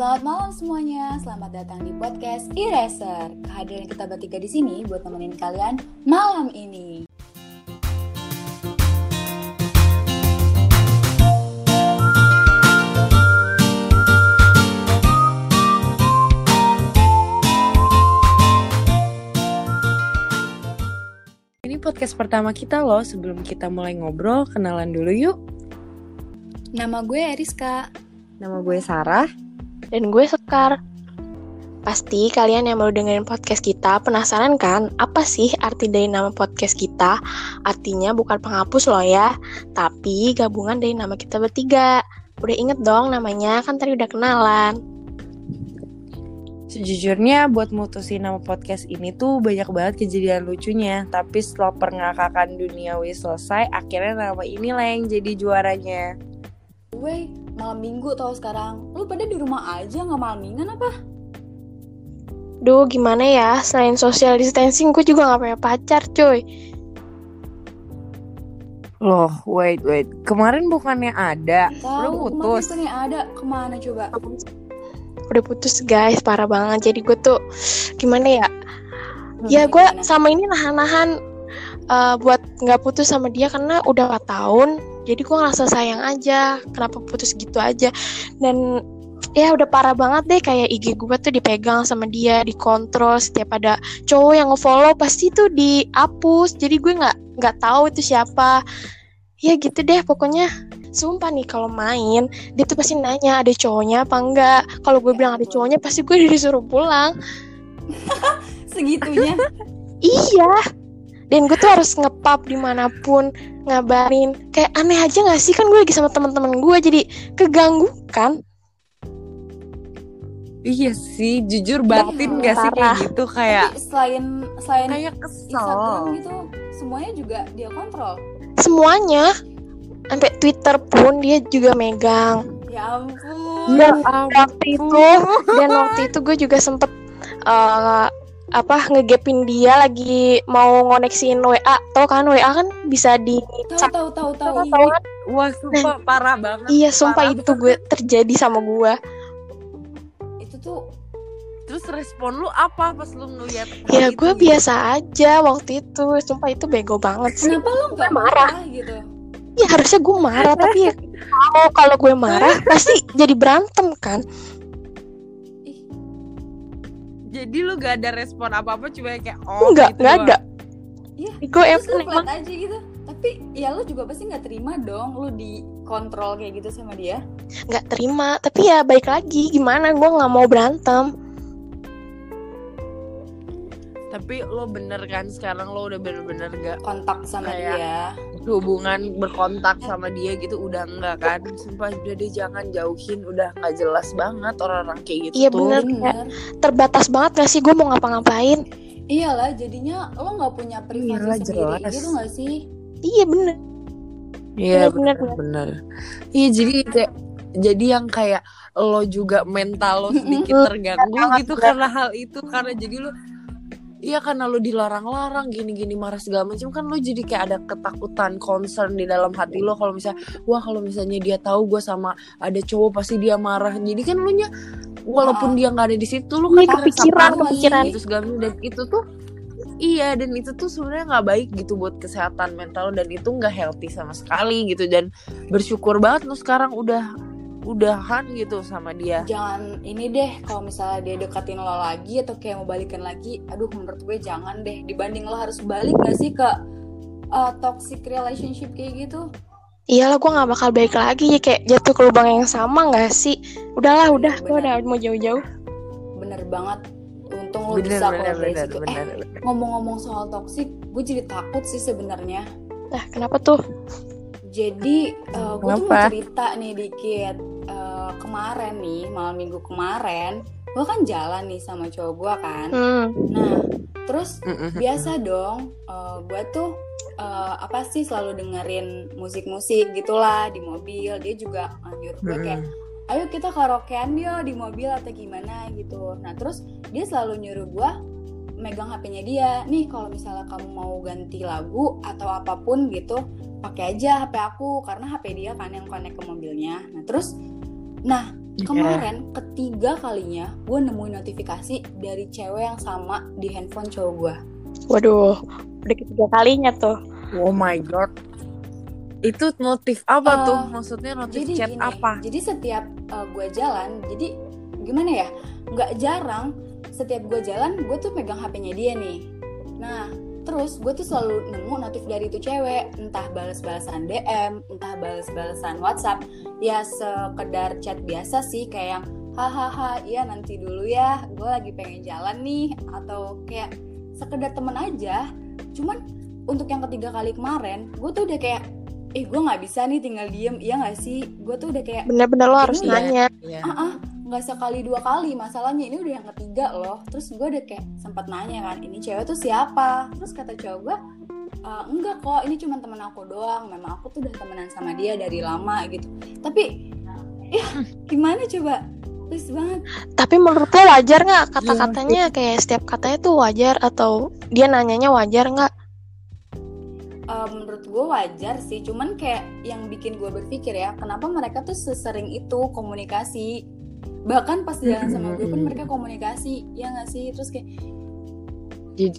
Selamat malam semuanya, selamat datang di podcast Eraser. Kehadiran kita bertiga di sini buat nemenin kalian malam ini. Ini podcast pertama kita loh. Sebelum kita mulai ngobrol, kenalan dulu yuk. Nama gue Eriska. Nama gue Sarah. Dan gue Sekar. Pasti kalian yang baru dengerin podcast kita penasaran kan apa sih arti dari nama podcast kita? Artinya bukan penghapus loh ya, tapi gabungan dari nama kita bertiga. Udah inget dong namanya, kan tadi udah kenalan. Sejujurnya buat mutusin nama podcast ini tuh banyak banget kejadian lucunya. Tapi setelah pengakakan duniawi selesai, akhirnya nama inilah yang jadi juaranya. Gue malam minggu tau sekarang. Lu pada di rumah aja nggak malam mingguan apa? Duh gimana ya, selain social distancing gue juga gak punya pacar cuy. Loh, wait, wait. Kemarin bukannya ada. Tahu, Lu putus. kemarin nih ada ke mana coba? Udah putus guys, parah banget. Jadi gue tuh gimana ya? Ya gue sama ini nahan-nahan eh, buat nggak putus sama dia karena udah 4 tahun. Jadi gue ngerasa sayang aja. Kenapa putus gitu aja? Dan ya udah parah banget deh kayak IG gue tuh dipegang sama dia, dikontrol setiap ada cowok yang ngefollow pasti tuh dihapus. Jadi gue nggak nggak tahu itu siapa. Ya gitu deh pokoknya. Sumpah nih kalau main dia tuh pasti nanya ada cowoknya apa enggak. Kalau gue bilang ada cowoknya pasti gue disuruh pulang. Segitunya. Iya. Dan gue tuh harus ngepap di mana pun ngabarin. Kayak aneh aja gak sih kan gue lagi sama teman-teman gue jadi keganggu kan? Iya sih, jujur batin gak sih kayak gitu kayak Tapi selain selain kayak Instagram kesel. gitu, semuanya juga dia kontrol. Semuanya. Sampai Twitter pun dia juga megang. Ya ampun. Dan waktu itu dan waktu itu gue juga sempet eh, apa ngegapin dia lagi mau ngoneksiin WA tau kan WA kan bisa di Tahu tahu tahu tahu. Tahu iya. kan? Wah, sumpah parah banget. iya sumpah Parah itu gue terjadi sama gue Itu tuh Terus respon lu apa pas lu ngeliat ya gue itu? biasa aja waktu itu sumpah itu bego banget sih kenapa lu nggak marah. gitu? ya harusnya gue marah tapi ya kalau kalau gue marah pasti jadi berantem kan Jadi lu gak ada respon apa-apa cuma kayak oh enggak gitu enggak doang. ada Iya. gue terus lu emang aja gitu. Tapi ya lu juga pasti nggak terima dong lu dikontrol kayak gitu sama dia. nggak terima tapi ya baik lagi gimana gue nggak mau berantem Tapi lo bener kan sekarang lo udah bener-bener gak Kontak sama Kayak- dia. Hubungan berkontak sama dia gitu udah enggak kan sumpah udah deh jangan jauhin udah nggak jelas banget orang-orang kayak gitu Iya, bener. Bener. terbatas banget gak sih gue mau ngapa-ngapain Iyalah, jadinya lo nggak punya privasi Iyalah, sendiri jelas. gitu nggak sih? iya bener Iya Bener, bener bener. Iya jadi kayak jadi yang kayak lo juga mental lo sedikit terganggu Banget, gitu bener. karena hal itu karena jadi lo Iya karena lo dilarang-larang gini-gini marah segala macam kan lo jadi kayak ada ketakutan concern di dalam hati lo kalau misalnya wah kalau misalnya dia tahu gue sama ada cowok pasti dia marah jadi kan lo nya walaupun Ah. dia nggak ada di situ Iya, kan kepikiran, kepikiran. gitu segala macam. dan itu tuh iya dan itu tuh sebenarnya nggak baik gitu buat kesehatan mental dan itu nggak healthy sama sekali gitu dan bersyukur banget lo sekarang udah udahan gitu sama dia Jangan ini deh kalau misalnya dia deketin lo lagi atau kayak mau balikan lagi, aduh menurut gue jangan deh. Dibanding lo harus balik gak sih ke uh, toxic relationship kayak gitu? iyalah gue nggak bakal balik lagi ya kayak jatuh ke lubang yang sama gak sih udahlah udah gue udah mau jauh-jauh Bener banget. Untung lo bener bisa keluar dari situ. bener Eh, ngomong-ngomong soal toxic, gue jadi takut sih sebenarnya. nah kenapa tuh Jadi uh, gue tuh mau cerita nih dikit. Uh, kemarin nih malam minggu kemarin, gue kan jalan nih sama cowok gue kan. hmm. Nah, terus biasa dong, uh, gue tuh uh, apa sih selalu dengerin musik-musik gitulah di mobil. Dia juga uh, nyuruh gue kayak, ayo kita karaokean yuk di mobil atau gimana gitu. Nah terus dia selalu nyuruh gue megang HP-nya dia. Nih kalau misalnya kamu mau ganti lagu atau apa pun gitu, pakai aja HP aku karena HP dia kan yang connect ke mobilnya. Nah terus, nah kemarin ketiga kalinya gue nemuin notifikasi dari cewek yang sama di handphone cowok gue Waduh, udah ketiga kalinya tuh. Oh my god. Itu notif apa Eh, tuh? Maksudnya notif jadi chat gini, apa? jadi setiap gue jalan jadi gimana ya nggak jarang setiap gue jalan gue tuh pegang hpnya dia nih. Nah terus gue tuh selalu nemu notif dari itu cewek. Entah balas-balasan dm entah balas-balasan whatsapp. Ya sekedar chat biasa sih kayak yang hahaha iya nanti dulu ya. Gue lagi pengen jalan nih. Atau kayak sekedar temen aja. Cuman untuk yang ketiga kali kemarin gue tuh udah kayak eh gue nggak bisa nih tinggal diem. Iya nggak sih? Gue tuh udah kayak Bener-bener lo harus Iya. nanya. Iya. ah ah nggak sekali dua kali masalahnya ini udah yang ketiga loh. Terus gue udah kayak sempat nanya kan ini cewek tuh siapa? Terus kata cowok gue "Eh, enggak kok ini cuma temen aku doang. Memang aku tuh udah temenan sama dia dari lama gitu. Tapi ya gimana coba? Please banget. Tapi menurut lo wajar nggak kata-katanya? Kayak setiap katanya tuh wajar atau dia nanyanya wajar nggak? Eh, menurut gue wajar sih. Cuman kayak yang bikin gue berpikir ya kenapa mereka tuh sesering itu komunikasi bahkan pas jalan sama gue pun mereka komunikasi ya nggak sih terus kayak Jadi,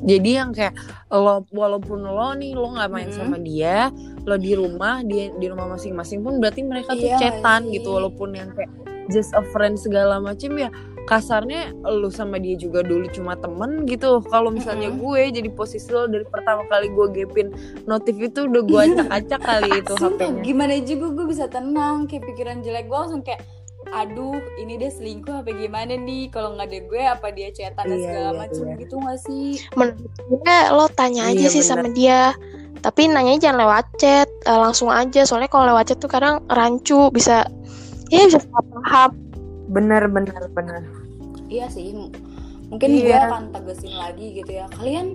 jadi yang kayak lo walaupun lo nih lo nggak main Mm-mm. sama dia, lo di rumah dia di rumah masing-masing pun berarti mereka tuh Iya, chatan sih. gitu walaupun yang kayak just a friend segala macem ya kasarnya lo sama dia juga dulu cuma temen gitu kalau misalnya Mm-mm. gue jadi posisi lo dari pertama kali gue gapin notif itu udah gue acak-acak kali itu Sumpah, HP-nya gimana juga gue bisa tenang kayak pikiran jelek gue langsung kayak aduh ini dia selingkuh apa gimana nih kalau nggak ada gue apa dia chatan dan Iya, segala iya, macem iya. gitu gak sih Menurut gue lo tanya aja Iya, sih bener. sama dia. Tapi nanyanya jangan lewat chat, eh, langsung aja. Soalnya kalau lewat chat tuh kadang rancu, bisa ya bisa salah paham. bener bener bener iya sih mungkin Iya. gue akan tegesin lagi gitu ya kalian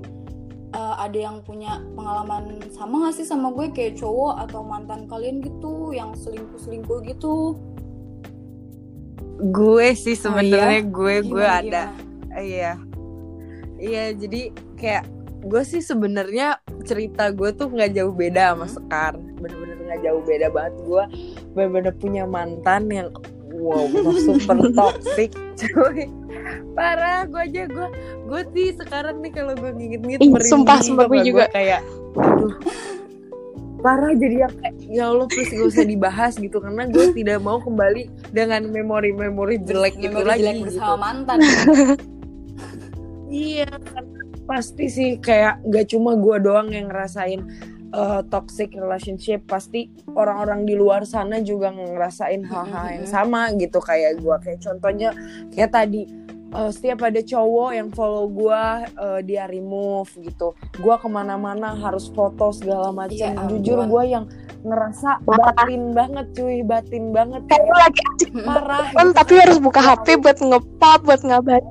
eh, ada yang punya pengalaman sama gak sih sama gue kayak cowok atau mantan kalian gitu yang selingkuh selingkuh gitu gue sih sebenarnya gue gue Gimana, ada Iya. Iya, jadi kayak gue sih sebenarnya cerita gue tuh nggak jauh beda sama Hmm. Sekar. Bener-bener nggak jauh beda banget. Gue bener-bener punya mantan yang wow, super toxic, cuy. Parah, gue aja gue gue sih sekarang nih kalau gue merinding sumpah, sumpah gue juga. kayak aduh parah jadi yang kayak ya Allah please gak usah dibahas gitu karena gue tidak mau kembali dengan memori-memori jelek itu Memori lagi jelek gitu. bersama mantan Iya, karena pasti sih kayak gak cuma gue doang yang ngerasain uh, toxic relationship, pasti orang-orang di luar sana juga ngerasain hal-hal yang sama gitu kayak gue. Kayak contohnya kayak tadi uh, setiap ada cowok yang follow gue, uh, dia remove gitu. Gue ke mana-mana harus foto segala macam. Ya ampun. Jujur gue yang ngerasa batin banget cuy, batin banget Kayak kayak lagi asik parah. gitu. tapi harus buka HP buat ngepap, buat aneh.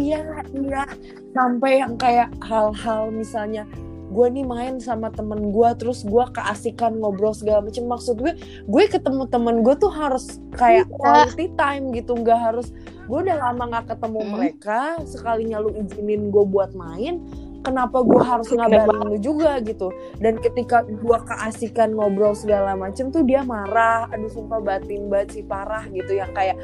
iya iya sampai yang kayak hal-hal misalnya gue nih main sama temen gue terus gue keasikan ngobrol segala macam maksud gue gue ketemu temen gue tuh harus kayak Iya. quality time gitu nggak harus gue udah lama nggak ketemu Hmm. mereka sekalinya lu izinin gue buat main kenapa gue harus ngabarin lu juga gitu dan ketika gue keasikan ngobrol segala macem tuh dia marah aduh sumpah batin banget sih parah gitu yang kayak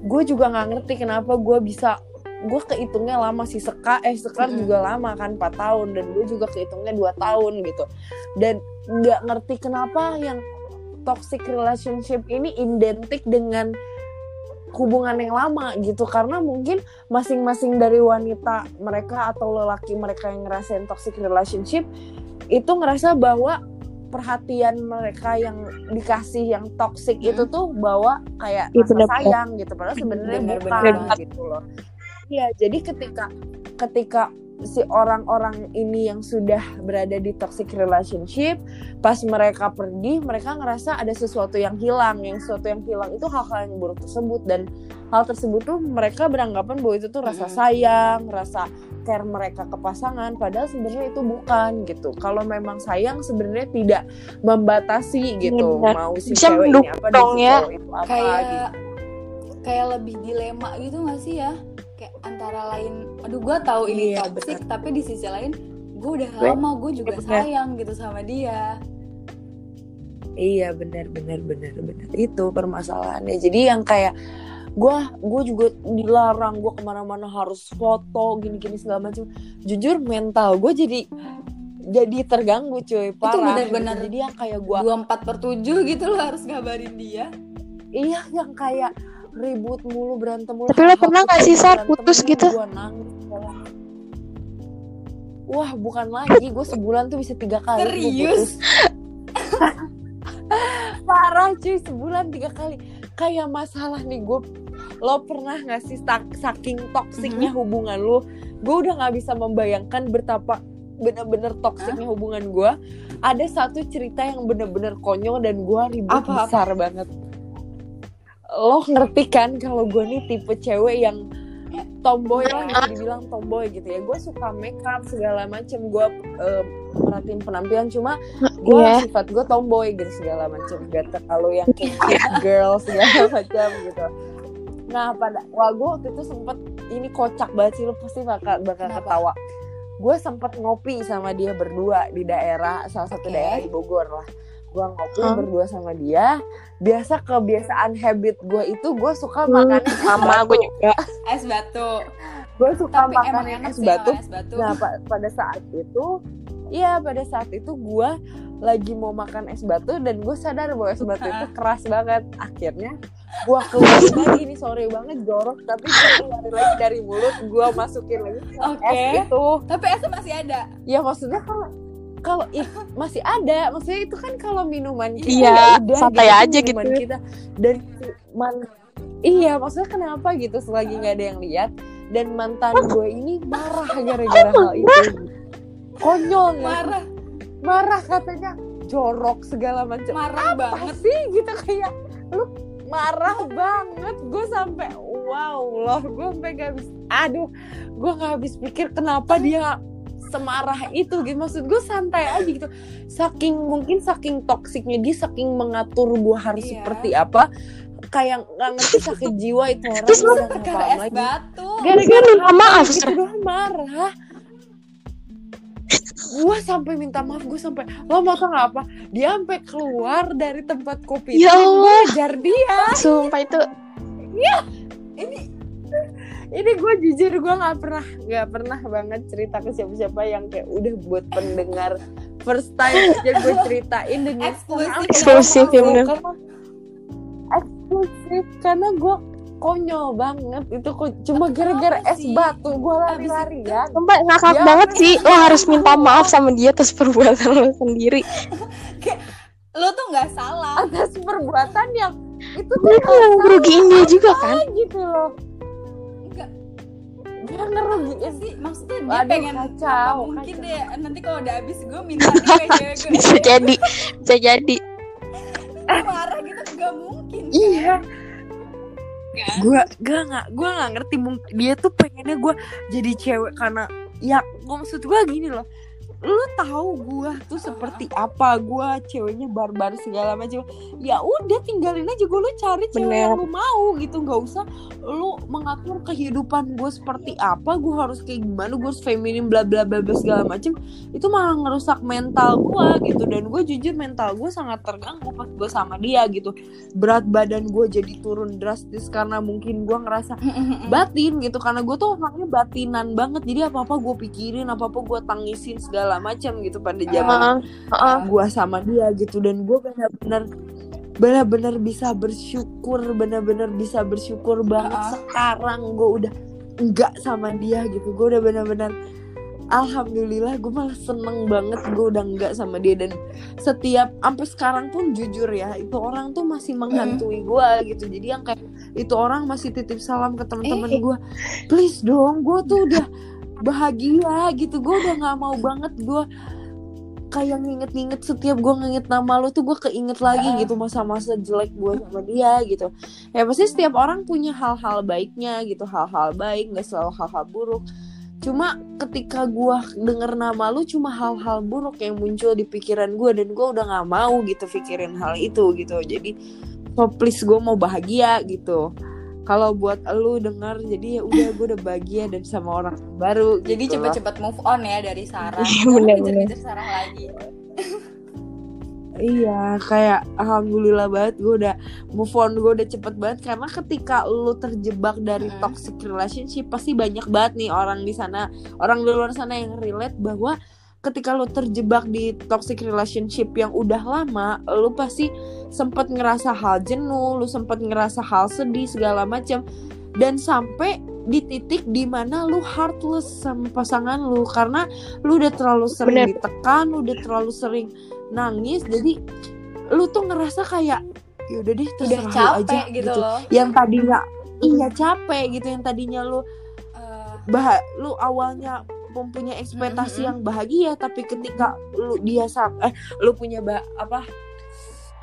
gue juga nggak ngerti kenapa gue bisa gue kehitungnya lama sih Seka eh Sekar Mm-mm. juga lama kan 4 tahun dan gue juga kehitungnya 2 tahun gitu dan nggak ngerti kenapa yang toxic relationship ini identik dengan hubungan yang lama gitu karena mungkin masing-masing dari wanita mereka atau lelaki mereka yang ngerasain toxic relationship itu ngerasa bahwa perhatian mereka yang dikasih yang toxic Hmm. itu tuh bawa kayak Iya, rasa sayang gitu padahal sebenarnya bukan bener. gitu loh Iya jadi ketika ketika si orang-orang ini yang sudah berada di toxic relationship pas mereka pergi mereka ngerasa ada sesuatu yang hilang yang sesuatu yang hilang itu hal-hal yang buruk tersebut. Dan hal tersebut tuh mereka beranggapan bahwa itu tuh rasa sayang rasa care mereka ke pasangan padahal sebenarnya itu bukan gitu. Kalau memang sayang sebenarnya tidak membatasi gitu. Bener. mau si Bisa cewek ini apa si ya. itu apa kayak gitu. kayak lebih dilema gitu gak sih ya kayak antara lain aduh gue tahu ini Iya, toxic tapi di sisi lain gue udah lama gue juga bener. sayang gitu sama dia. Iya benar benar benar benar. Itu permasalahannya. Jadi yang kayak gue gue juga dilarang gue ke mana-mana harus foto gini-gini segala macam jujur mental gue jadi jadi terganggu cuy. Parah. benar-benar jadi yang kayak gue dua empat per tujuh gitu lo harus ngabarin dia. Iya yang kayak ribut mulu berantem mulu Tapi lo pernah gak sih, Sar, Berantem putus mulu, gitu? gua nangis kayak, wah bukan lagi gue sebulan tuh bisa tiga kali Serius? parah cuy sebulan tiga kali kayak masalah nih gue lo pernah gak sih sak- saking toksiknya Mm-hmm. hubungan lo gue udah nggak bisa membayangkan betapa bener-bener toksiknya hubungan gue ada satu cerita yang bener-bener konyol dan gue ribut Apa, apa? besar banget lo ngerti kan kalau gue nih tipe cewek yang tomboy lah bisa dibilang tomboy gitu ya gue suka make up segala macem gue eh, merhatiin penampilan cuma gue Iya. sifat gue tomboy gitu segala macem gak terlalu yang kayak girl segala macam gitu nah pada wah gue waktu itu sempet ini kocak banget sih lo pasti bakal bakal Kenapa? ketawa gue sempet ngopi sama dia berdua di daerah salah satu Oke. daerah di Bogor lah gue ngopi Hmm. berdua sama dia biasa kebiasaan habit gue itu gue suka Hmm, makan es sama batu. gue juga. es batu gue suka tapi makan emang enak es sih batu es batu Nah, pa- pada saat itu, iya pada saat itu gue lagi mau makan es batu dan gue sadar bahwa es batu itu keras banget. Akhirnya gue keluarin lagi ini sore banget jorok, tapi gue keluarin lagi dari mulut, gue masukin lagi Oke. es itu. tapi esnya masih ada Ya maksudnya kalau kalau itu masih ada, maksudnya itu kan kalau minuman kita Iya, ya udah santai itu aja minuman gitu. kita. Dan man iya maksudnya kenapa gitu selagi nggak ada yang lihat? Dan mantan gue ini marah gara-gara hal itu. Konyol ya. Marah. Marah katanya. Jorok segala macam. Marah apa banget. sih gitu kayak lu marah banget. Gue sampai wow loh gue sampai gak habis aduh gue gak habis pikir kenapa dia semarah itu gitu. Maksud gue santai aja gitu. Saking mungkin saking toksiknya dia saking mengatur gue harus Iya. seperti apa kayak nggak ngerti sakit jiwa itu orang Terus lu perkara es lagi. batu. Gara-gara minta maaf, gitu doang marah. Gue sampai minta maaf gue sampai lo mau tau nggak apa? Dia sampai keluar dari tempat kopi Ya Allah. ngejar dia. Sumpah itu. Ini ini gue jujur gue nggak pernah nggak pernah banget cerita ke siapa-siapa yang kayak udah buat pendengar first time aja gue ceritain dan Eksklusif. Eksklusif, ya bener. eksklusif karena gue konyol banget. Itu kok cuma gara-gara es batu gue Abis lari-larian Sumpah ngakak Ya, banget sih. Lo harus minta maaf sama dia atas perbuatan lo sendiri. Lo tuh nggak salah. Atas perbuatan yang itu tuh Dia kan yang ngerugiin dia juga kan? gitu loh. Dia ngerugiin sih maksudnya dia Waduh, pengen kacau, apa mungkin kacau. deh nanti kalau udah habis gue minta nih ke cewek gue Bisa jadi Bisa jadi Gue marah gitu gak mungkin kan? iya Kan? gue gue nggak gue nggak ngerti dia tuh pengennya gue jadi cewek karena ya maksud gue gini loh lu tahu gue tuh seperti apa gue ceweknya barbar segala macam. Ya udah tinggalin aja gue lu cari cewek Bener. yang lu mau gitu nggak usah lu mengatur kehidupan gue seperti apa gue harus kayak gimana gue harus feminim bla bla bla bla segala macam. Itu malah ngerusak mental gue gitu dan gue jujur mental gue sangat terganggu pas gue sama dia gitu. Berat badan gue jadi turun drastis karena mungkin gue ngerasa batin gitu karena gue tuh orangnya batinan banget. Jadi apa apa gue pikirin apa apa gue tangisin segala macam gitu pada zaman Heeh, heeh. gue sama dia gitu dan gue benar-benar benar-benar bisa bersyukur benar-benar bisa bersyukur banget Uh-uh. sekarang gue udah enggak sama dia gitu gue udah benar-benar alhamdulillah gue malah seneng banget gue udah enggak sama dia dan setiap sampai sekarang pun jujur ya itu orang tuh masih menghantui gue gitu jadi yang kayak itu orang masih titip salam ke teman-teman Eh. gue please dong gue tuh udah bahagia gitu. Gue udah nggak mau banget gue kayak nginget-nginget setiap gue nginget nama lo tuh gue keinget lagi Ah. gitu masa-masa jelek gue sama dia gitu. Ya pasti setiap orang punya hal-hal baiknya gitu. Hal-hal baik nggak selalu hal-hal buruk. Cuma ketika gue denger nama lu cuma hal-hal buruk yang muncul di pikiran gue dan gue udah nggak mau gitu pikirin hal itu gitu. Jadi so please gue mau bahagia gitu kalau buat lu denger jadi ya udah gue udah bahagia dan sama orang baru Jadi gitu cepet-cepet move on ya dari Sarah. Iya, Jangan bener, ngejar-ngejar Sarah lagi. Iya, kayak alhamdulillah banget gue udah move on, gue udah cepet banget. Karena ketika lu terjebak dari Mm-mm. toxic relationship pasti banyak banget nih orang di sana, orang di luar sana yang relate bahwa ketika lu terjebak di toxic relationship yang udah lama, lu pasti sempet ngerasa hal jenuh, lu sempet ngerasa hal sedih segala macam dan sampai di titik di mana lu heartless sama pasangan lu karena lu udah terlalu sering Bener. ditekan, lu udah terlalu sering nangis jadi lu tuh ngerasa kayak ya udah deh udah terserah lu capek aja gitu, loh. Yang tadinya iya capek gitu yang tadinya lu Eh, bah lu awalnya mempunyai ekspektasi Mm-mm. yang bahagia tapi ketika lu dia eh lu punya ba- apa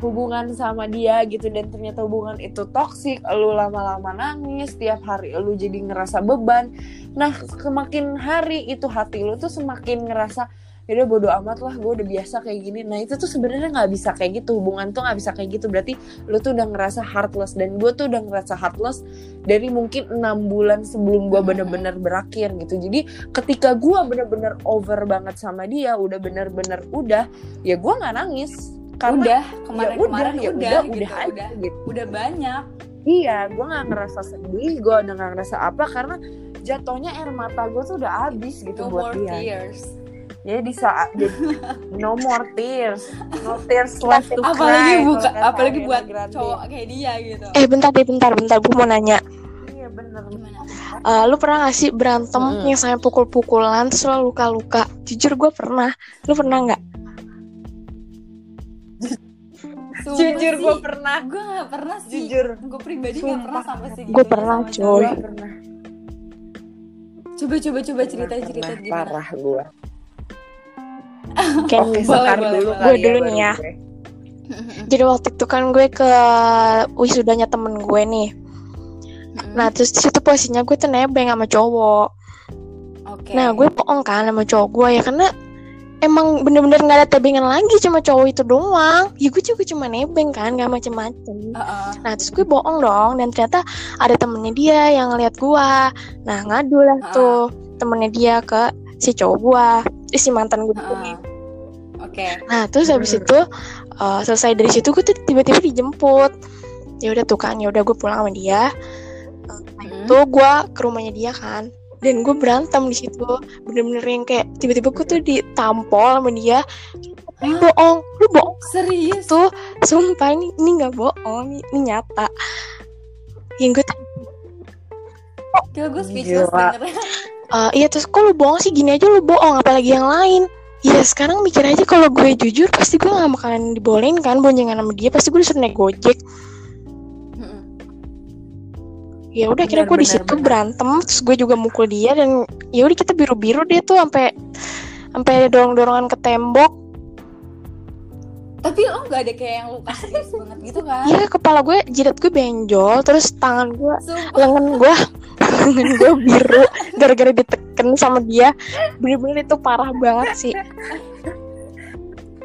hubungan sama dia gitu dan ternyata hubungan itu toksik lu lama-lama nangis tiap hari lu jadi ngerasa beban nah semakin hari itu hati lu tuh semakin ngerasa yaudah bodo amat lah gue udah biasa kayak gini. Nah itu tuh sebenarnya nggak bisa kayak gitu. Hubungan tuh nggak bisa kayak gitu. Berarti lu tuh udah ngerasa heartless. Dan gue tuh udah ngerasa heartless dari mungkin enam bulan sebelum gue Mhm. bener-bener berakhir gitu. Jadi ketika gue bener-bener over banget sama dia udah bener-bener udah ya gue nggak nangis. Karena udah ya kemarin-kemarin ya udah, udah gitu, udah aja udah gitu. Udah banyak. Iya gue nggak ngerasa sedih gue udah nggak ngerasa apa. Karena jatuhnya air mata gue tuh udah habis gitu no buat more dia. tears jadi di saat jadi no more tears. No tears left to apalagi cry buka kalau kata apalagi buat Grande. cowok kayak dia gitu. Eh bentar deh bentar bentar. Gue mau nanya. Iya bener. Gimana? Eh, Lu pernah gak sih berantem Mm-mm. yang sampai pukul-pukulan lo luka-luka? Jujur gue pernah. Lu pernah gak? jujur gue pernah. Gue gak pernah sih. Jujur. Gue pribadi gak Sumpah. pernah sampai segitu Gue pernah, coy. gue pernah. Coba coba coba cerita cerita gimana? Parah gue Gue- sekar boleh, dulu boleh. kali Gue dulu ya, nih ya. gue. Jadi waktu itu kan gue ke wisudanya temen gue nih Nah terus di situ posisinya gue tuh nebeng sama cowok oke Nah gue bohong kan sama cowok gue ya Karena emang bener-bener gak ada tebengan lagi Cuma cowok itu doang Ya gue juga cuma nebeng kan Gak macem-macem Heeh. Nah terus gue bohong dong Dan ternyata ada temennya dia yang ngeliat gue Nah ngadu lah Ah. tuh Temennya dia ke si cowok gue Eh, si mantan gue Heeh. nih oke Nah terus habis Hmm. itu uh, selesai dari situ gue tuh tiba-tiba dijemput. Ya udah tuh kan, ya udah gue pulang sama dia. Mm. Tuh gue ke rumahnya dia kan. Dan gue berantem di situ. Bener-bener yang kayak tiba-tiba gue tuh ditampol sama dia. Lu Hah? bohong, lu bohong serius tuh. Sumpah ini ini nggak bohong, ini, ini nyata. Yang gue Gila gue speechless Gila. uh, iya terus kok lu bohong sih gini aja lu bohong, apalagi yang lain. Ya sekarang mikir aja kalau gue jujur pasti gue gak bakalan dibolehin kan boncengan sama dia pasti gue disuruh naik gojek. Ya udah akhirnya gue di situ berantem terus gue juga mukul dia dan ya udah kita biru biru dia tuh sampai sampai dorong dorongan ke tembok tapi lo gak ada kayak yang luka serius banget gitu kan? Ya kepala gue jidat gue benjol terus tangan gue Sumpah. lengan gue lengan gue biru. Gara-gara diteken sama dia bener-bener itu parah banget sih.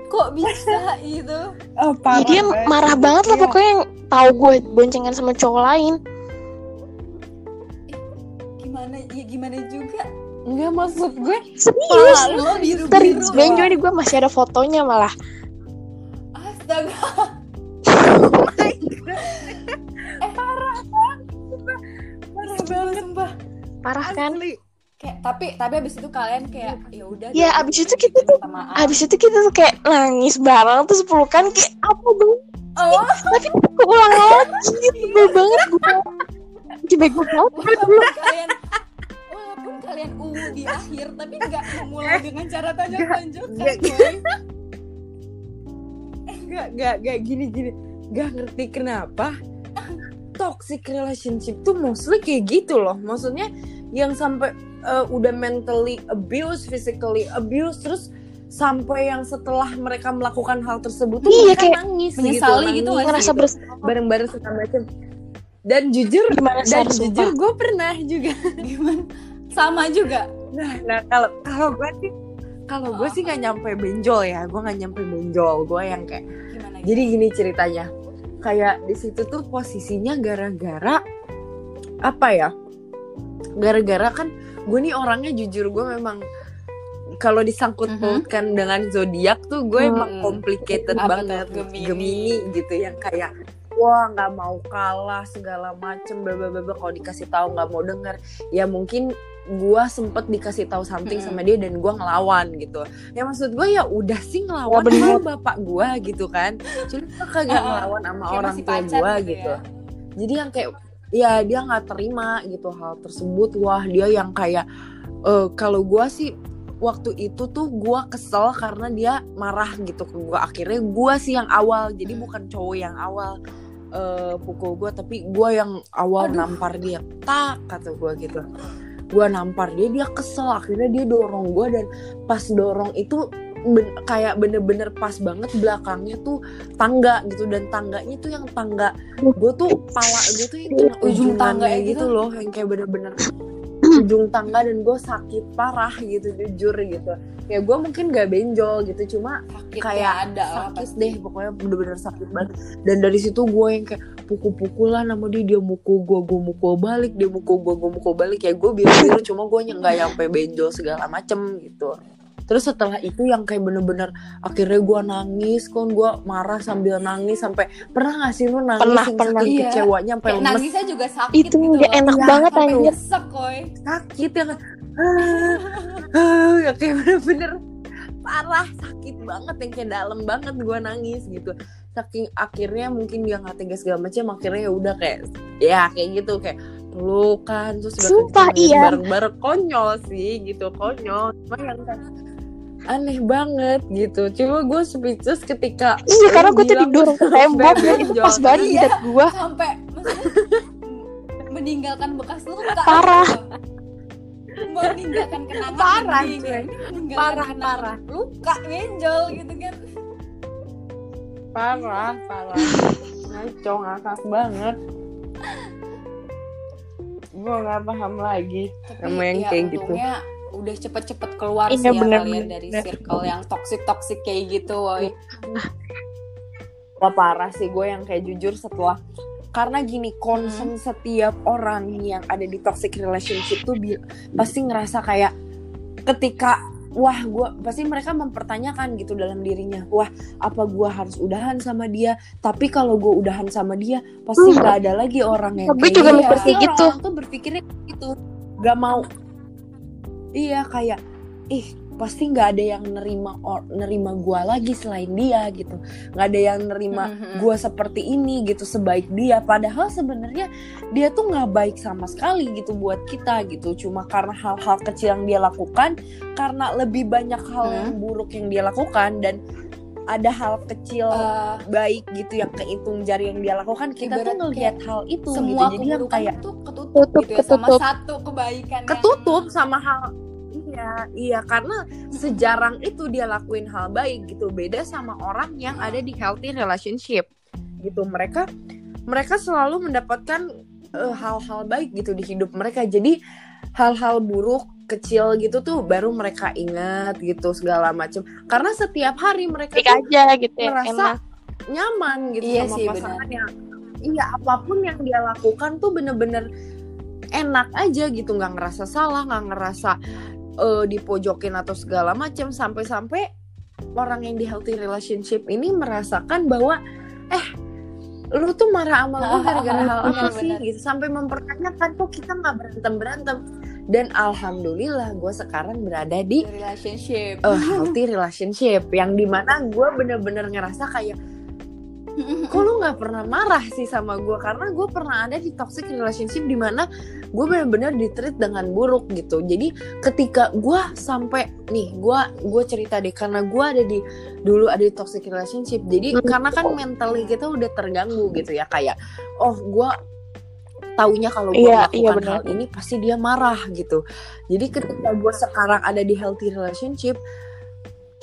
Kok bisa gitu? Oh, ya, parah dia banget. marah banget lah Iya. pokoknya yang tahu gue boncengan sama cowok lain. Gimana ya gimana juga? Enggak maksud gue serius? Lo biru serius biru benjol ini gue masih ada fotonya malah astaga parah sumpah, sumpah. parah kan Asli. kayak tapi tapi abis itu kalian kayak ya udah Ya, abis itu kita tuh-. Abis itu kita tuh kayak nangis bareng terus pelukan kayak apa dong? oh Tapi keulang lagi sebel banget gue. Jadi bego banget. kalian walaupun kalian ungu di akhir tapi nggak memulai dengan cara tonjok-tonjokan Nggak. Gak, gak, gak gini gini. Gak ngerti kenapa Toxic relationship tuh mostly kayak gitu loh. Maksudnya yang sampai eh, udah mentally abuse, physically abuse Terus sampai yang setelah mereka melakukan hal tersebut tuh Iya, mereka kayak nangis menyesali gitu, gitu nangis Ngerasa gitu. bareng-bareng segala macam dan jujur Gimana dan jujur gue pernah juga. Gimana? Sama juga? Nah nah kalau kalau gue sih kalau gue sih nggak nyampe benjol ya. Gue nggak nyampe benjol. Gue yang kayak jadi gini ceritanya kayak di situ tuh posisinya gara-gara apa ya gara-gara kan gue nih orangnya jujur gue memang kalau disangkut pautkan dengan zodiak tuh gue Hmm. emang complicated Apa banget? Gemini. Gemini gitu yang kayak wah nggak mau kalah segala macem bla bla bla. kalau dikasih tahu nggak mau denger ya mungkin gue sempet dikasih tahu something Mm-mm. sama dia dan gue ngelawan gitu. Ya maksud gue ya udah sih ngelawan Ya, sama bapak gue gitu kan. Cuma gue kagak Ah, ngelawan sama kayak orang tua gue gitu gitu. ya. jadi yang kayak ya dia nggak terima gitu hal tersebut. Wah dia yang kayak eh, kalau gua sih waktu itu tuh gua kesel karena dia marah gitu ke gua. Akhirnya gua sih yang awal. Jadi Hmm. bukan cowok yang awal eh, pukul gua tapi gua yang awal Aduh. nampar dia. Tak kata gua gitu gua nampar. Dia dia kesel akhirnya dia dorong gua dan pas dorong itu ben- kayak bener-bener pas banget belakangnya tuh tangga gitu. Dan tangganya tuh yang tangga gue tuh pala gue tuh yang kena Ujung tangga gitu. gitu loh yang kayak bener-bener ujung tangga dan gue sakit parah gitu jujur gitu. Ya gue mungkin gak benjol gitu cuma Sakitnya kayak ada sakit deh pokoknya bener-bener sakit banget. Dan dari situ gue yang kayak pukul-pukulan sama dia dia mukul gue gue mukul balik dia mukul gue gue mukul balik ya gue biru-biru cuma gue nggak nyampe benjol segala macem gitu terus setelah itu yang kayak bener-bener akhirnya gue nangis kan gue marah sambil nangis sampai pernah gak sih lu nangis Pernah, pernah. Iya. kecewanya sampai Kayak lemes nangisnya juga sakit Itu gitu loh. enak Iya, banget anjir. sakit yang ah, ah, ya kayak bener-bener parah sakit banget yang kayak dalam banget gue nangis gitu saking akhirnya mungkin dia nggak tegas segala macam akhirnya ya udah kayak ya kayak gitu kayak pelukan terus udah Sumpah, iya. bareng-bareng konyol sih gitu konyol cuma yang kan aneh banget gitu cuma gue speechless ketika Iya, karena gue tuh didorong ke tembok dan itu pas banget Iya. gue. Sampai meninggalkan bekas luka. Parah. Meninggalkan kenangan Parah, meninggalkan Parah, kenangan parah. luka benjol gitu kan parah parah ngaco ngakak banget gue nggak paham lagi tapi Sama yang ya kayak gitu. udah cepet-cepet keluar Iya, sih ya bener, kalian bener, dari bener. circle yang toxic toxic kayak gitu woy. Wah parah sih gue yang kayak jujur setelah karena gini concern setiap orang yang ada di toxic relationship tuh bi- pasti ngerasa kayak ketika wah gue pasti mereka mempertanyakan gitu dalam dirinya wah apa gue harus udahan sama dia? Tapi kalau gue udahan sama dia pasti Hmm. nggak ada lagi orang yang Gue kayak juga Pasti kayak gitu. tuh berpikirnya gitu. Gak mau. Iya kayak ih pasti nggak ada yang nerima or, nerima gue lagi selain dia gitu nggak ada yang nerima Mhm. gue seperti ini gitu sebaik dia padahal sebenarnya dia tuh nggak baik sama sekali gitu buat kita gitu cuma karena hal-hal kecil yang dia lakukan karena lebih banyak hal Hmm. yang buruk yang dia lakukan dan ada hal kecil Eh, baik gitu yang kehitung jari yang dia lakukan kita tuh ngelihat hal itu semua gitu jadi yang kayak tuh ketutup Tutup, gitu ya sama ketutup. satu kebaikan yang- ketutup sama hal iya iya karena sejarang itu dia lakuin hal baik gitu beda sama orang yang ada di healthy relationship gitu mereka mereka selalu mendapatkan eh, hal-hal baik gitu di hidup mereka jadi hal-hal buruk kecil gitu tuh baru mereka ingat gitu segala macam karena setiap hari mereka tuh aja gitu ya. merasa Enak. nyaman gitu Iya sama sih, pasangannya. Iya apa pun yang dia lakukan tuh bener-bener enak aja gitu nggak ngerasa salah nggak ngerasa eh, dipojokin atau segala macam sampai-sampai orang yang di healthy relationship ini merasakan bahwa eh lu tuh marah sama gue gara-gara hal apa sih? Bener. gitu. Sampai mempertanyakan kok kita nggak berantem berantem dan alhamdulillah gue sekarang berada di relationship. A healthy relationship yang di mana gue bener-bener ngerasa kayak kok lu nggak pernah marah sih sama gue karena gue pernah ada di toxic relationship di mana gue bener-bener ditreat dengan buruk gitu jadi ketika gue sampai nih gue gue cerita deh karena gue ada di dulu ada di toxic relationship jadi Hmm. karena kan mentally kita udah terganggu gitu ya kayak oh gue taunya kalau gue Iya, iya melakukan benar. hal ini pasti dia marah gitu jadi ketika gue sekarang ada di healthy relationship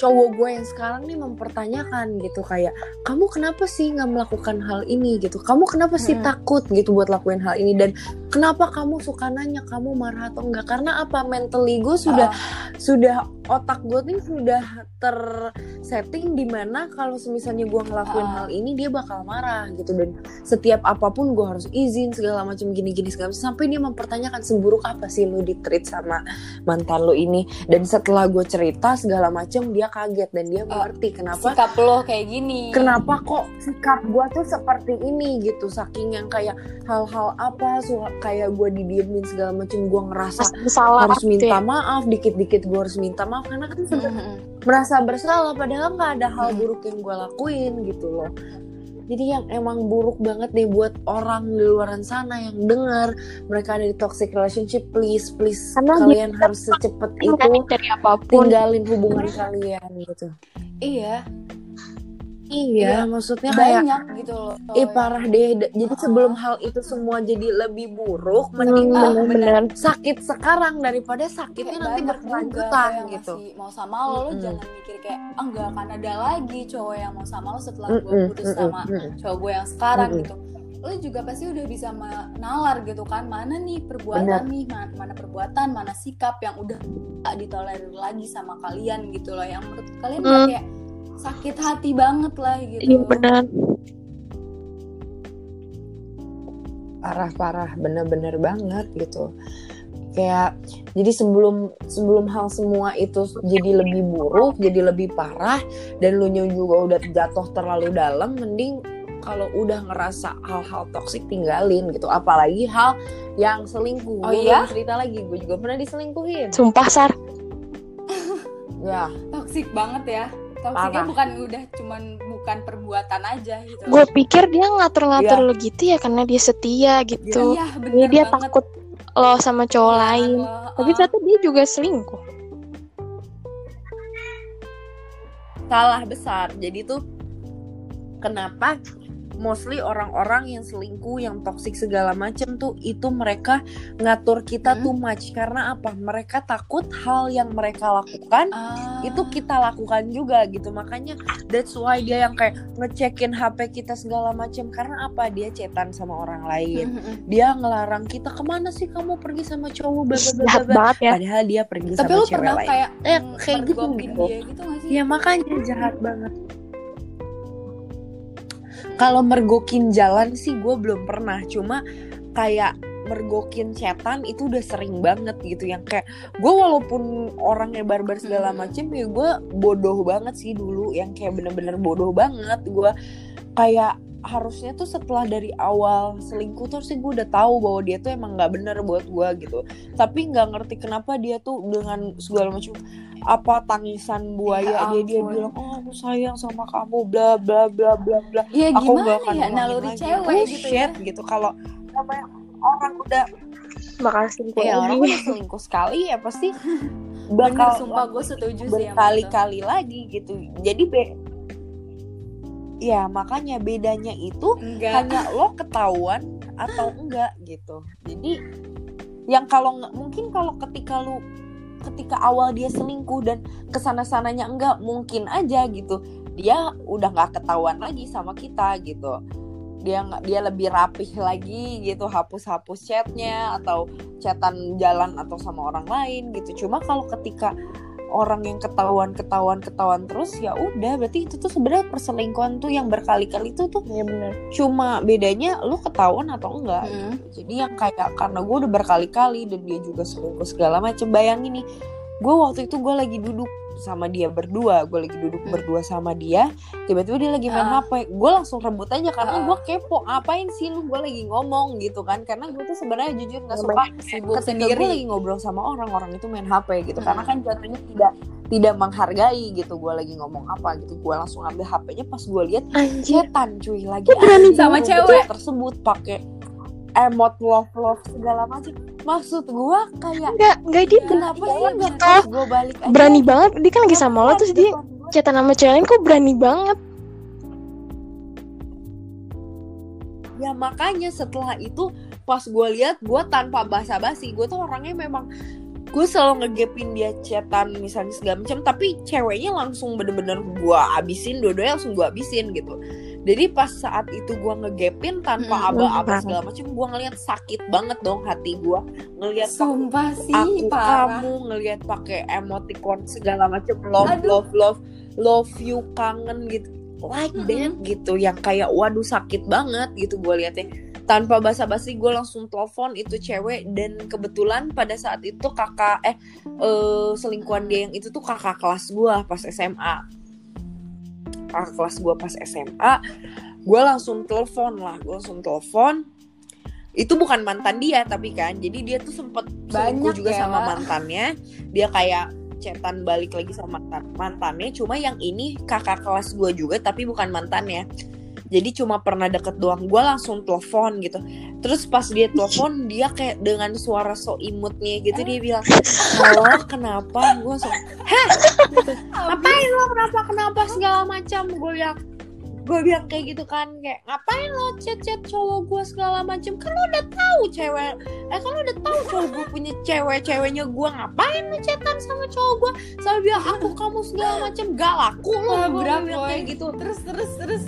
cowok gue yang sekarang nih mempertanyakan gitu kayak kamu kenapa sih nggak melakukan hal ini? gitu. Kamu kenapa sih Hmm. takut? gitu buat lakuin hal ini. Dan kenapa kamu suka nanya kamu marah atau enggak karena apa? Mentally gue sudah Ah. sudah otak gue tuh sudah tersetting di mana kalau misalnya gue ngelakuin Ah. hal ini dia bakal marah gitu. Dan setiap apa pun gue harus izin segala macam gini-gini segala macam sampai dia mempertanyakan seburuk apa sih lo di treat sama mantan lo ini? Dan setelah gue cerita segala macam dia kaget dan dia mengerti kenapa sikap lo kayak gini kenapa kok sikap gue tuh seperti ini gitu saking yang kayak hal-hal apa su- kayak gue didiemin segala macam gue ngerasa salah harus minta ya. maaf dikit-dikit gue harus minta maaf karena kan sebenarnya Mhm. merasa bersalah padahal nggak ada hal Hmm. buruk yang gue lakuin gitu loh jadi yang emang buruk banget deh buat orang di luaran sana yang dengar mereka ada di toxic relationship please please Karena kalian dia- harus secepat itu dari apa pun. tinggalin hubungan kalian gitu. Iya iya Iya, maksudnya kayak banyak gitu loh. Eh parah deh. Jadi sebelum hal itu semua jadi lebih buruk, Hmm, mending Ah, bener-bener sakit sekarang daripada kayak sakitnya nanti banyak juga berkelanjutan gitu. masih mau sama lo, lo Mm-mm. jangan mikir kayak ah nggak akan ada lagi cowok yang mau sama lo setelah gue Mm-mm, putus mm-mm, sama cowok gue yang sekarang gitu. Lo juga pasti udah bisa menalar gitu kan. Mana nih perbuatan nih? Ma- mana, perbuatan mana sikap yang udah gak ditolerir lagi sama kalian gitu loh. Yang menurut kalian Hmm. kayak sakit hati banget lah gitu iya benar Parah-parah, bener-bener banget gitu. Kayak jadi sebelum sebelum hal semua itu jadi lebih buruk, jadi lebih parah dan lu juga udah jatuh terlalu dalam, mending kalau udah ngerasa hal-hal toksik tinggalin gitu. Apalagi hal yang selingkuh. Oh iya? cerita lagi, gue juga pernah diselingkuhin. sumpah sar Ya, toksik banget ya toksiknya Parah. bukan udah cuman bukan perbuatan aja gitu gue pikir dia ngatur-ngatur Iya. lo gitu ya karena dia setia gitu iya bener Jadi dia banget takut lo sama cowok Jangan lain lo, tapi uh, ternyata dia juga selingkuh salah besar. Jadi tuh kenapa mostly orang-orang yang selingkuh, yang toksik segala macem tuh itu mereka ngatur kita Hmm. too much karena apa? Mereka takut hal yang mereka lakukan ah, itu kita lakukan juga gitu. Makanya that's why dia yang kayak ngecekin HP kita segala macem karena apa? Dia cetan sama orang lain. mm-mm. Dia ngelarang kita ke mana sih kamu pergi sama cowok bla bla bla, ya Padahal dia pergi tapi sama cewek pernah lain. kayak Eh, mm, kayak gitu mergokin gitu. dia gitu gak sih Ya makanya jahat banget. Kalau mergokin jalan sih gue belum pernah. Cuma kayak mergokin setan itu udah sering banget gitu yang kayak gue walaupun orangnya barbar segala Hmm. macem ya gue bodoh banget sih dulu yang kayak bener-bener bodoh banget gue kayak harusnya tuh setelah dari awal selingkuh tuh harusnya gue udah tahu bahwa dia tuh emang nggak bener buat gue gitu. Tapi nggak ngerti kenapa dia tuh dengan segala macam apa tangisan buaya Ya dia dia bilang oh aku sayang sama kamu bla bla bla bla bla. Ya aku gimana gak akan ya naluri lagi. cewek gitu ya. Bullshit, gitu. Kalau namanya orang udah bakal selingkuh ya orang udah selingkuh sekali ya pasti bener bakal sumpah gue setuju sih berkali-kali lagi gitu. Jadi be ya makanya bedanya itu enggak. hanya lo ketahuan atau enggak gitu. Jadi yang kalau mungkin kalau ketika lu ketika awal dia selingkuh dan ke sana sananya enggak mungkin aja gitu. Dia udah nggak ketahuan lagi sama kita gitu. Dia dia lebih rapih lagi gitu hapus hapus chatnya atau chatan jalan atau sama orang lain gitu. Cuma kalau ketika orang yang ketahuan ketahuan ketahuan terus ya udah berarti itu tuh sebenarnya perselingkuhan tuh yang berkali-kali itu tuh Iya benar cuma bedanya lu ketahuan atau enggak Mm. jadi yang kayak karena gue udah berkali-kali dan dia juga selingkuh segala macem bayangin nih gue waktu itu gue lagi duduk sama dia berdua gue lagi duduk Hmm. berdua sama dia tiba-tiba dia lagi main Ah. HP gue langsung rebut aja karena Ah. gue kepo ngapain sih lu gue lagi ngomong gitu kan karena gue tuh sebenarnya jujur nggak suka sibuk sendiri gue lagi ngobrol sama orang orang itu main HP gitu Hmm. karena kan jatuhnya tidak tidak menghargai gitu gue lagi ngomong apa gitu gue langsung ambil HP-nya pas gue lihat cetan cuy lagi berani sama cewek. tersebut pakai emot love love segala macam. Maksud gue kayak enggak enggak dia kenapa sih nggak pas gue balik aja? berani banget. Dia kan lagi sama lo terus di dia chatan sama cewek lain kok berani banget? Ya makanya setelah itu pas gue lihat gue tanpa basa-basi. Gue tuh orangnya memang gue selalu ngegepin dia chatan misalnya segala macam. Tapi ceweknya langsung bener-bener gue abisin dua-duanya langsung gue abisin gitu jadi pas saat itu gue ngegapin tanpa Mm-mm. aba-aba segala macam gue ngeliat sakit banget dong hati gue ngeliat Sumpah sih aku parah. kamu ngelihat pakai emoticon segala macam love Aduh. love love love you kangen gitu like Mm-mm. that gitu yang kayak waduh sakit banget gitu gue liatnya tanpa basa-basi gue langsung telepon itu cewek dan kebetulan pada saat itu kakak eh eh, selingkuhan dia yang itu tuh kakak kelas gue pas SMA kakak kelas gue pas SMA gue langsung telepon lah gue langsung telepon. Itu bukan mantan dia tapi kan. Jadi dia tuh sempet Banyak juga ya. sama mantannya. Dia kayak chatan balik lagi sama mantan mantannya. Cuma yang ini kakak kelas gue juga tapi bukan mantannya jadi cuma pernah deket doang. Gue langsung telepon gitu. Terus pas dia telepon dia kayak dengan suara so imutnya gitu dia bilang halo kenapa? Gue langsung heh gitu. ngapain lo? Kenapa? Kenapa? Segala macam. Gue bilang gue bilang kayak gitu kan kayak ngapain lo chat chat cowok gue segala macam? Kan lo udah tahu cewek eh kan lo udah tahu cowok gue punya cewek ceweknya gue ngapain lo chatan sama cowok gue sama bilang aku kamu segala macam. Gak laku lo gue bilang boy. kayak gitu. Terus terus terus.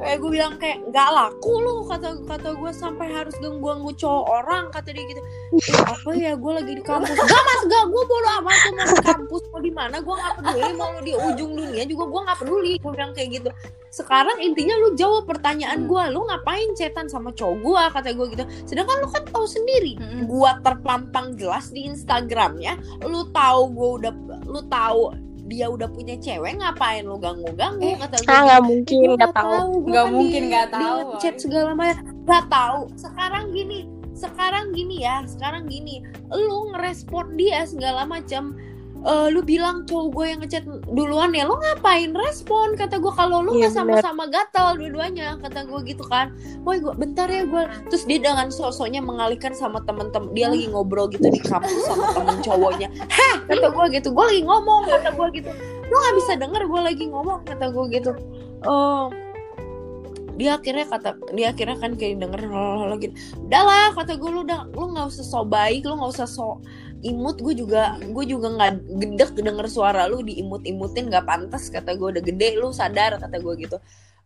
Eh gue bilang kayak nggak laku lu kata kata gue sampai harus ganggu ganggu cowok orang kata dia gitu. "Ih, apa ya gue lagi di kampus. Gak mas gak gue bodo amat tuh mau di kampus mau di mana gue nggak peduli mau di ujung dunia juga gue nggak peduli gue bilang kayak gitu. Sekarang intinya lu jawab pertanyaan gue lu ngapain cetan sama cowok gue kata gue gitu. Sedangkan lu kan tahu sendiri gue terpampang jelas di Instagramnya lu tahu gue udah lu tahu dia udah punya cewek ngapain lu ganggu-ganggu? Eh, kata gue ah nggak mungkin nggak tahu. Nggak kan mungkin nggak di tahu, chat woy. segala macam. Nggak tahu. Sekarang gini sekarang gini ya sekarang gini. Lu ngerespon dia segala macam Eh, lu bilang cowok gue yang ngechat duluan ya lu ngapain respon? Kata gue kalau lu Iya, nggak sama-sama gatal dua-duanya kata gue gitu kan. Woi gue bentar ya gue terus dia dengan sosoknya mengalihkan sama temen-temen dia lagi ngobrol gitu di kampus sama temen cowoknya. Heh kata gue gitu. Gue lagi ngomong kata gue gitu. Lu nggak bisa denger gue lagi ngomong kata gue gitu. Oh. Dia akhirnya kata dia akhirnya kan kayak denger halo gitu. Udahlah kata gue lu udah lu nggak usah so baik lu nggak usah so imut gue juga gue juga nggak gedek denger suara lu diimut imutin nggak pantas kata gue udah gede lu sadar kata gue gitu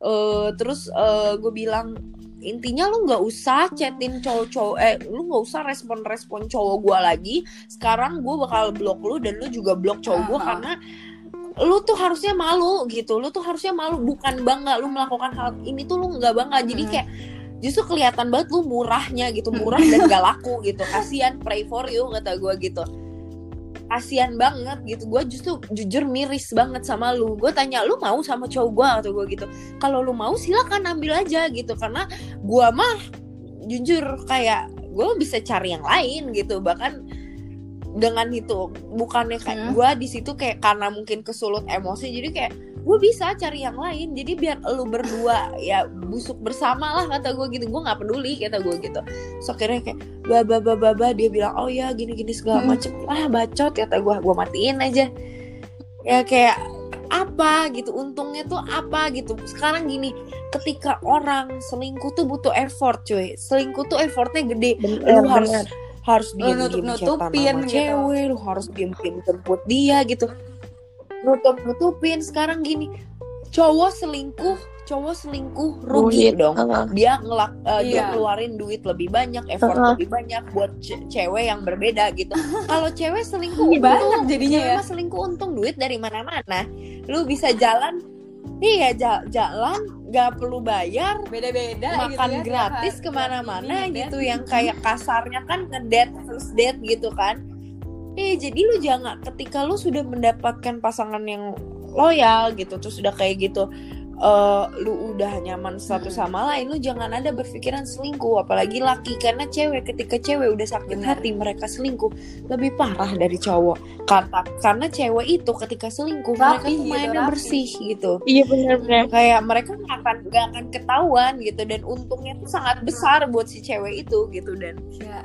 Eh terus eh, gue bilang intinya lu nggak usah chatin cowok-cowok eh lu nggak usah respon-respon cowok gue lagi sekarang gue bakal blok lu dan lu juga blok cowok gue Aha. karena lu tuh harusnya malu gitu lu tuh harusnya malu bukan bangga lu melakukan hal ini tuh lu nggak bangga jadi Mm. kayak justru kelihatan banget lu murahnya gitu murah dan gak laku gitu. Kasihan pray for you kata gue gitu. Kasihan banget gitu. Gue justru jujur miris banget sama lu. Gue tanya lu mau sama cowok gue atau gue gitu. Kalau lu mau silakan ambil aja gitu. Karena gue mah jujur kayak gue bisa cari yang lain gitu. Bahkan dengan itu bukannya kayak Hmm. gue di situ kayak karena mungkin kesulut emosi jadi kayak gue bisa cari yang lain. Jadi biar lu berdua ya busuk bersama lah kata gue gitu. Gue nggak peduli kata gue gitu. So akhirnya kayak baba baba baba dia bilang oh ya gini gini segala Hmm. macem. Ah bacot kata gue gue matiin aja. Ya kayak apa gitu untungnya tuh apa gitu. Sekarang gini ketika orang selingkuh tuh butuh effort cuy. Selingkuh tuh effortnya gede. Bener, lu harus bener. Harus diem diem nutup-nutupin gitu. cewek lu harus diem diem jemput dia gitu nutup nutupin sekarang gini cowok selingkuh cowok selingkuh rugi dong uh. dia ngelak eh, dia Iya. keluarin duit lebih banyak effort Uh-uh. lebih banyak buat ce- cewek yang berbeda gitu kalau cewek selingkuh Iya, banyak jadinya Cewek ya. selingkuh untung duit dari mana-mana lu bisa jalan iya ja- jalan gak perlu bayar Beda-beda gitu makan ya, tiap gratis ke mana-mana gitu yang kayak kasarnya kan ngedate first date gitu kan. Eh jadi lu jangan ketika lu sudah mendapatkan pasangan yang loyal gitu terus udah kayak gitu eh lu udah nyaman satu Hmm. sama lain lu jangan ada berpikiran selingkuh apalagi laki karena cewek ketika cewek udah sakit Benar. hati mereka selingkuh lebih parah dari cowok kata karena cewek itu ketika selingkuh mereka Rapi tuh gitu, mainnya rapi. bersih gitu iya benar-benar kayak mereka nggak akan nggak akan ketahuan gitu dan untungnya tuh sangat besar buat si cewek itu gitu dan Ya.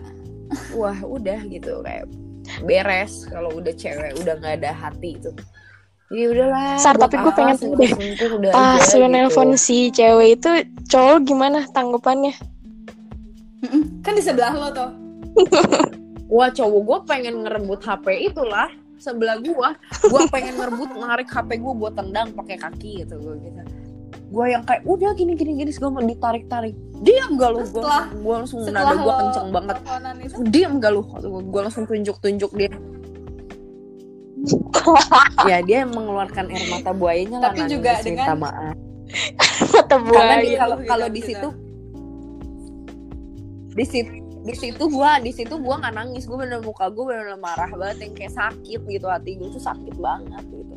wah udah gitu kayak beres kalau udah cewek udah nggak ada hati itu jadi udahlah Sar, tapi gue pengen tahu deh. pas lu gitu. nelpon si cewek itu cowok gimana tanggapannya. Kan di sebelah lo tuh. wah cowok gue pengen ngerebut HP itulah sebelah gua gua pengen ngerebut narik HP gua buat tendang pakai kaki gitu gue gitu gue yang kayak udah gini gini gini segala ditarik tarik diam gak lu gue gue langsung nada gue kenceng banget diam gak lu gue langsung tunjuk tunjuk dia ya dia mengeluarkan air mata buayanya lah Tapi nangis, juga minta dengan- maaf. Mata karena buaya di, kalau gitu, kalau gitu. di situ di situ di situ gua di situ gua nggak nangis. Gue bener muka gue bener marah banget yang kayak sakit gitu hati gue tuh sakit banget gitu.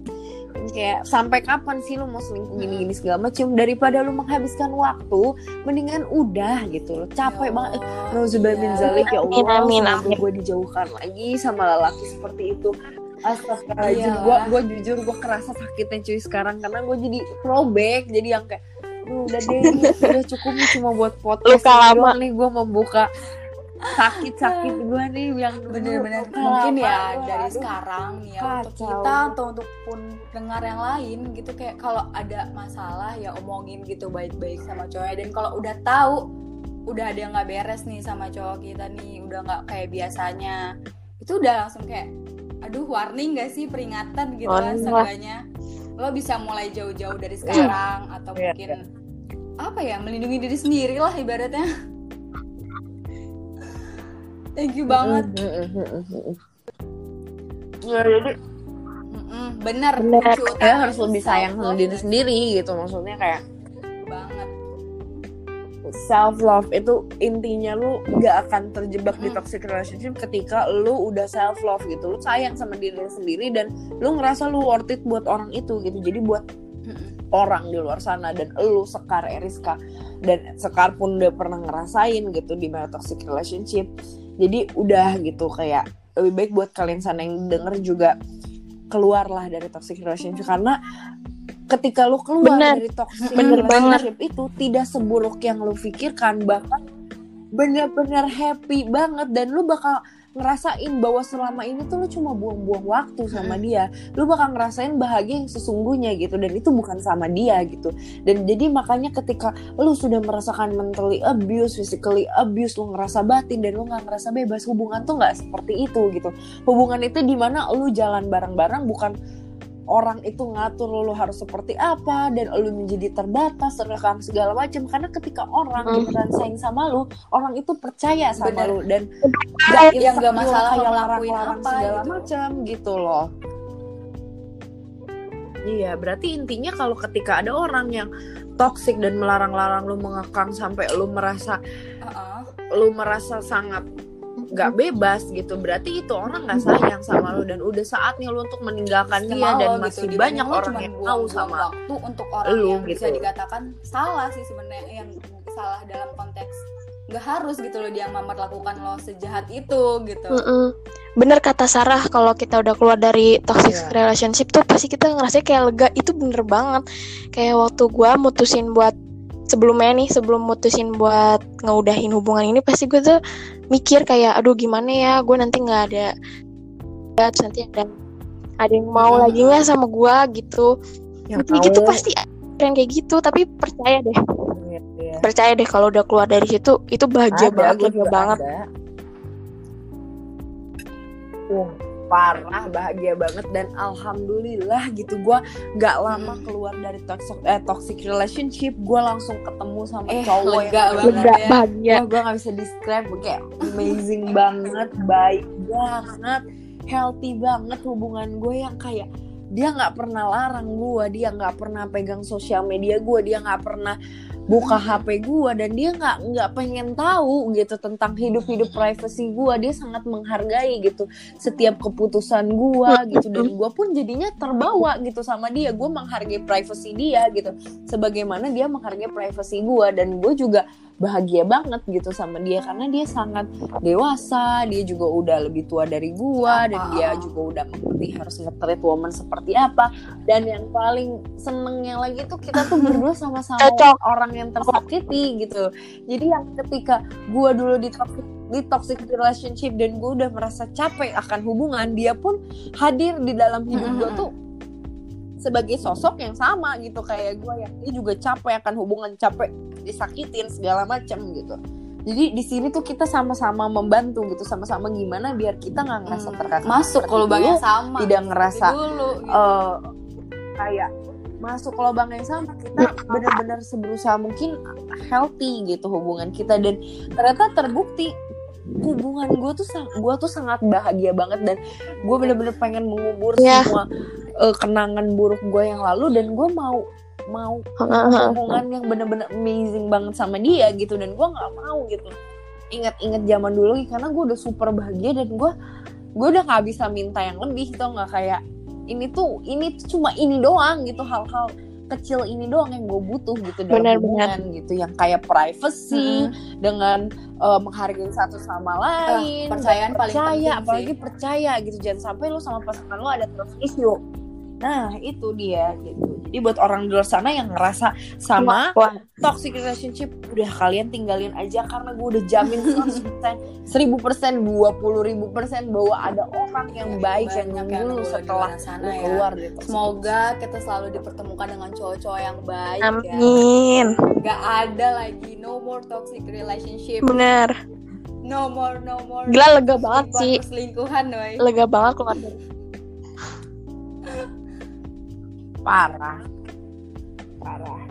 Yang kayak sampai kapan sih lu mau selingkuh gini gini segala macam daripada lu menghabiskan waktu mendingan udah gitu loh. Capek Ya banget. Allah, Nauzubillah min iya. zalik. Ya Allah Amin, amin, amin. gue dijauhkan lagi sama lelaki seperti itu Astagfirullahaladzim Iyalah. gue gue jujur gue kerasa sakitnya cuy sekarang karena gue jadi throwback jadi yang kayak "Duh, udah deh udah cukup nih cuma buat podcast Luka lama. nih gue membuka sakit-sakit gue nih yang bener-bener mungkin ya dari Aduh. sekarang nih ya untuk Kacau. kita atau untuk pun dengar yang lain gitu kayak kalau ada masalah ya omongin gitu baik-baik sama cowoknya dan kalau udah tahu udah ada yang nggak beres nih sama cowok kita nih udah nggak kayak biasanya itu udah langsung kayak aduh warning gak sih peringatan gitu lah Warning lah. seenggaknya. Lo bisa mulai jauh-jauh dari sekarang atau Iya, mungkin apa ya melindungi diri sendiri lah ibaratnya. Thank you banget. Ya, jadi bener, ya harus lebih sayang sama diri sendiri gitu maksudnya kayak self love itu intinya lu gak akan terjebak di Mm. toxic relationship ketika lu udah self love gitu lu sayang sama diri lu sendiri dan lu ngerasa lu worth it buat orang itu gitu jadi buat Mm-mm. orang di luar sana dan lu Sekar Eriska dan Sekar pun udah pernah ngerasain gitu di mana toxic relationship jadi udah gitu kayak lebih baik buat kalian sana yang denger juga keluarlah dari toxic relationship karena ketika lu keluar Bener. dari toxic Bener relationship itu tidak seburuk yang lu pikirkan bahkan bener-bener happy banget. Dan lu bakal ngerasain bahwa selama ini tuh lu cuma buang-buang waktu sama dia. Lu bakal ngerasain bahagia yang sesungguhnya gitu dan itu bukan sama dia gitu. Dan jadi makanya ketika lu sudah merasakan mentally abuse, physically abuse, lu ngerasa batin dan lu nggak ngerasa bebas hubungan tuh nggak seperti itu gitu. Hubungan itu di mana lu jalan bareng-bareng bukan orang itu ngatur lu, lu harus seperti apa dan lu menjadi terbatas terkekang segala macam karena ketika orang Hmm. beneran sayang sama lu orang itu percaya sama Bener. lu dan yang gak masalah kayak lo ngelakuin larang-larang segala gitu. macam gitu loh Iya, berarti intinya kalau ketika ada orang yang toxic dan melarang-larang lu mengekang sampai lu merasa Heeh. lu merasa sangat nggak bebas gitu, berarti itu orang nggak sayang sama lu dan udah saatnya lu untuk meninggalkan dia dan lo masih gitu. banyak lo orang yang tahu sama waktu untuk orang lu, yang bisa gitu. dikatakan salah sih sebenarnya yang salah dalam konteks nggak harus gitu loh dia memperlakukan lo sejahat itu gitu Mm-mm. Bener kata Sarah kalau kita udah keluar dari toxic Iya. relationship tuh pasti kita ngerasa kayak lega itu bener banget kayak waktu gua mutusin buat sebelumnya nih sebelum mutusin buat ngeudahin hubungan ini pasti gue tuh mikir kayak aduh gimana ya? Gue nanti nggak ada terus nanti ada ada yang mau Hmm. lagi nggak sama gua? Gitu. Kayak gitu pasti yang kayak gitu tapi percaya deh. Iya. percaya deh kalau udah keluar dari situ itu bahagia Ada, gue juga banget. ada. Uh, parah bahagia banget dan alhamdulillah gitu gue nggak lama Hmm. keluar dari toxic eh, toxic relationship gue langsung ketemu sama Eh, cowok lega yang banget lega ya. bahagia Wah, gue gak bisa describe kayak amazing banget, baik banget, healthy banget hubungan gue yang kayak dia nggak pernah larang gue, dia nggak pernah pegang sosial media gue, dia nggak pernah buka HP gue dan dia nggak nggak pengen tahu gitu tentang hidup hidup privacy gue, dia sangat menghargai gitu setiap keputusan gue gitu. Dan gue pun jadinya terbawa gitu sama dia, gue menghargai privacy dia gitu, sebagaimana dia menghargai privacy gue dan gue juga bahagia banget gitu sama dia karena dia sangat dewasa dia juga udah lebih tua dari gua dan dia juga udah mengerti harus nge-treat woman seperti apa dan yang paling senengnya lagi tuh kita tuh berdua sama-sama Cocok. orang yang tersakiti gitu jadi yang ketika gua dulu di toxic di toxic relationship dan gue udah merasa capek akan hubungan dia pun hadir di dalam hidup gue Mm-mm. tuh sebagai sosok yang sama gitu kayak gue yang dia juga capek akan hubungan capek disakitin segala macam gitu jadi di sini tuh kita sama-sama membantu gitu sama-sama gimana biar kita nggak ngerasa Hmm, terkakang masuk ke lubang yang sama tidak ngerasa dulu gitu. eh, kayak masuk lubang yang sama kita benar-benar seberusaha mungkin healthy gitu hubungan kita dan ternyata terbukti hubungan gue tuh gue tuh sangat bahagia banget dan gue bener-bener pengen mengubur Yeah. semua uh, kenangan buruk gue yang lalu dan gue mau mau hubungan yang bener-bener amazing banget sama dia gitu dan gue nggak mau gitu. Ingat-ingat zaman dulu lagi karena gue udah super bahagia dan gue gue udah nggak bisa minta yang lebih tau nggak? Kayak ini tuh ini tuh cuma ini doang gitu hal-hal kecil ini doang yang gue butuh gitu dalam Benar, hubungan gitu yang kayak privacy dengan uh, menghargai satu sama lain percayaan paling percaya penting apalagi sih. percaya gitu. Jangan sampai lu sama pasangan lu ada trust issue nah itu dia gitu jadi buat orang di luar sana yang ngerasa sama Wah, toxic relationship udah kalian tinggalin aja karena gue udah jamin 100% 1000% 20 ribu persen bahwa ada orang yang Ya, baik yang di setelah sana ya. keluar dari toxic Semoga kita selalu dipertemukan dengan cowok-cowok yang baik ya. amin. Gak ada lagi no more toxic relationship. Bener. No more no more. Gila lega banget sih. Selingkuhan. Lega banget keluar dari parah parah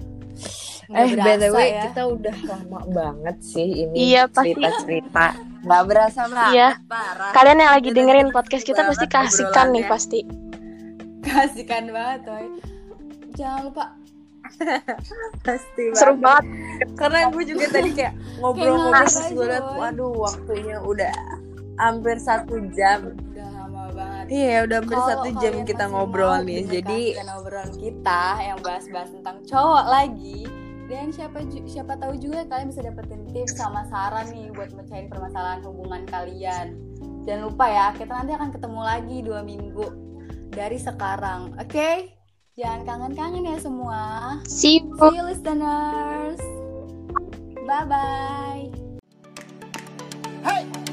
Nggak eh berasa btw ya. kita udah lama banget sih ini Iya, pasti. cerita cerita nggak berasa banget Iya. parah Kalian yang lagi Kita dengerin podcast kita pasti kasihkan nih pasti. Kasihkan banget, Noy. Jangan lupa pasti Seru banget. karena gue juga tadi kayak ngobrol-ngobrol terus gue liat ngobrol waduh waktunya udah hampir satu jam udah. Iya udah hampir satu jam kita ngobrol nih jadi obrolan kita yang bahas-bahas tentang cowok lagi dan siapa siapa tahu juga kalian bisa dapetin tips sama saran nih buat mecahin permasalahan hubungan kalian. Jangan lupa ya kita nanti akan ketemu lagi dua minggu dari sekarang oke? Jangan kangen-kangen ya semua. See you. see you listeners. Bye bye Hey!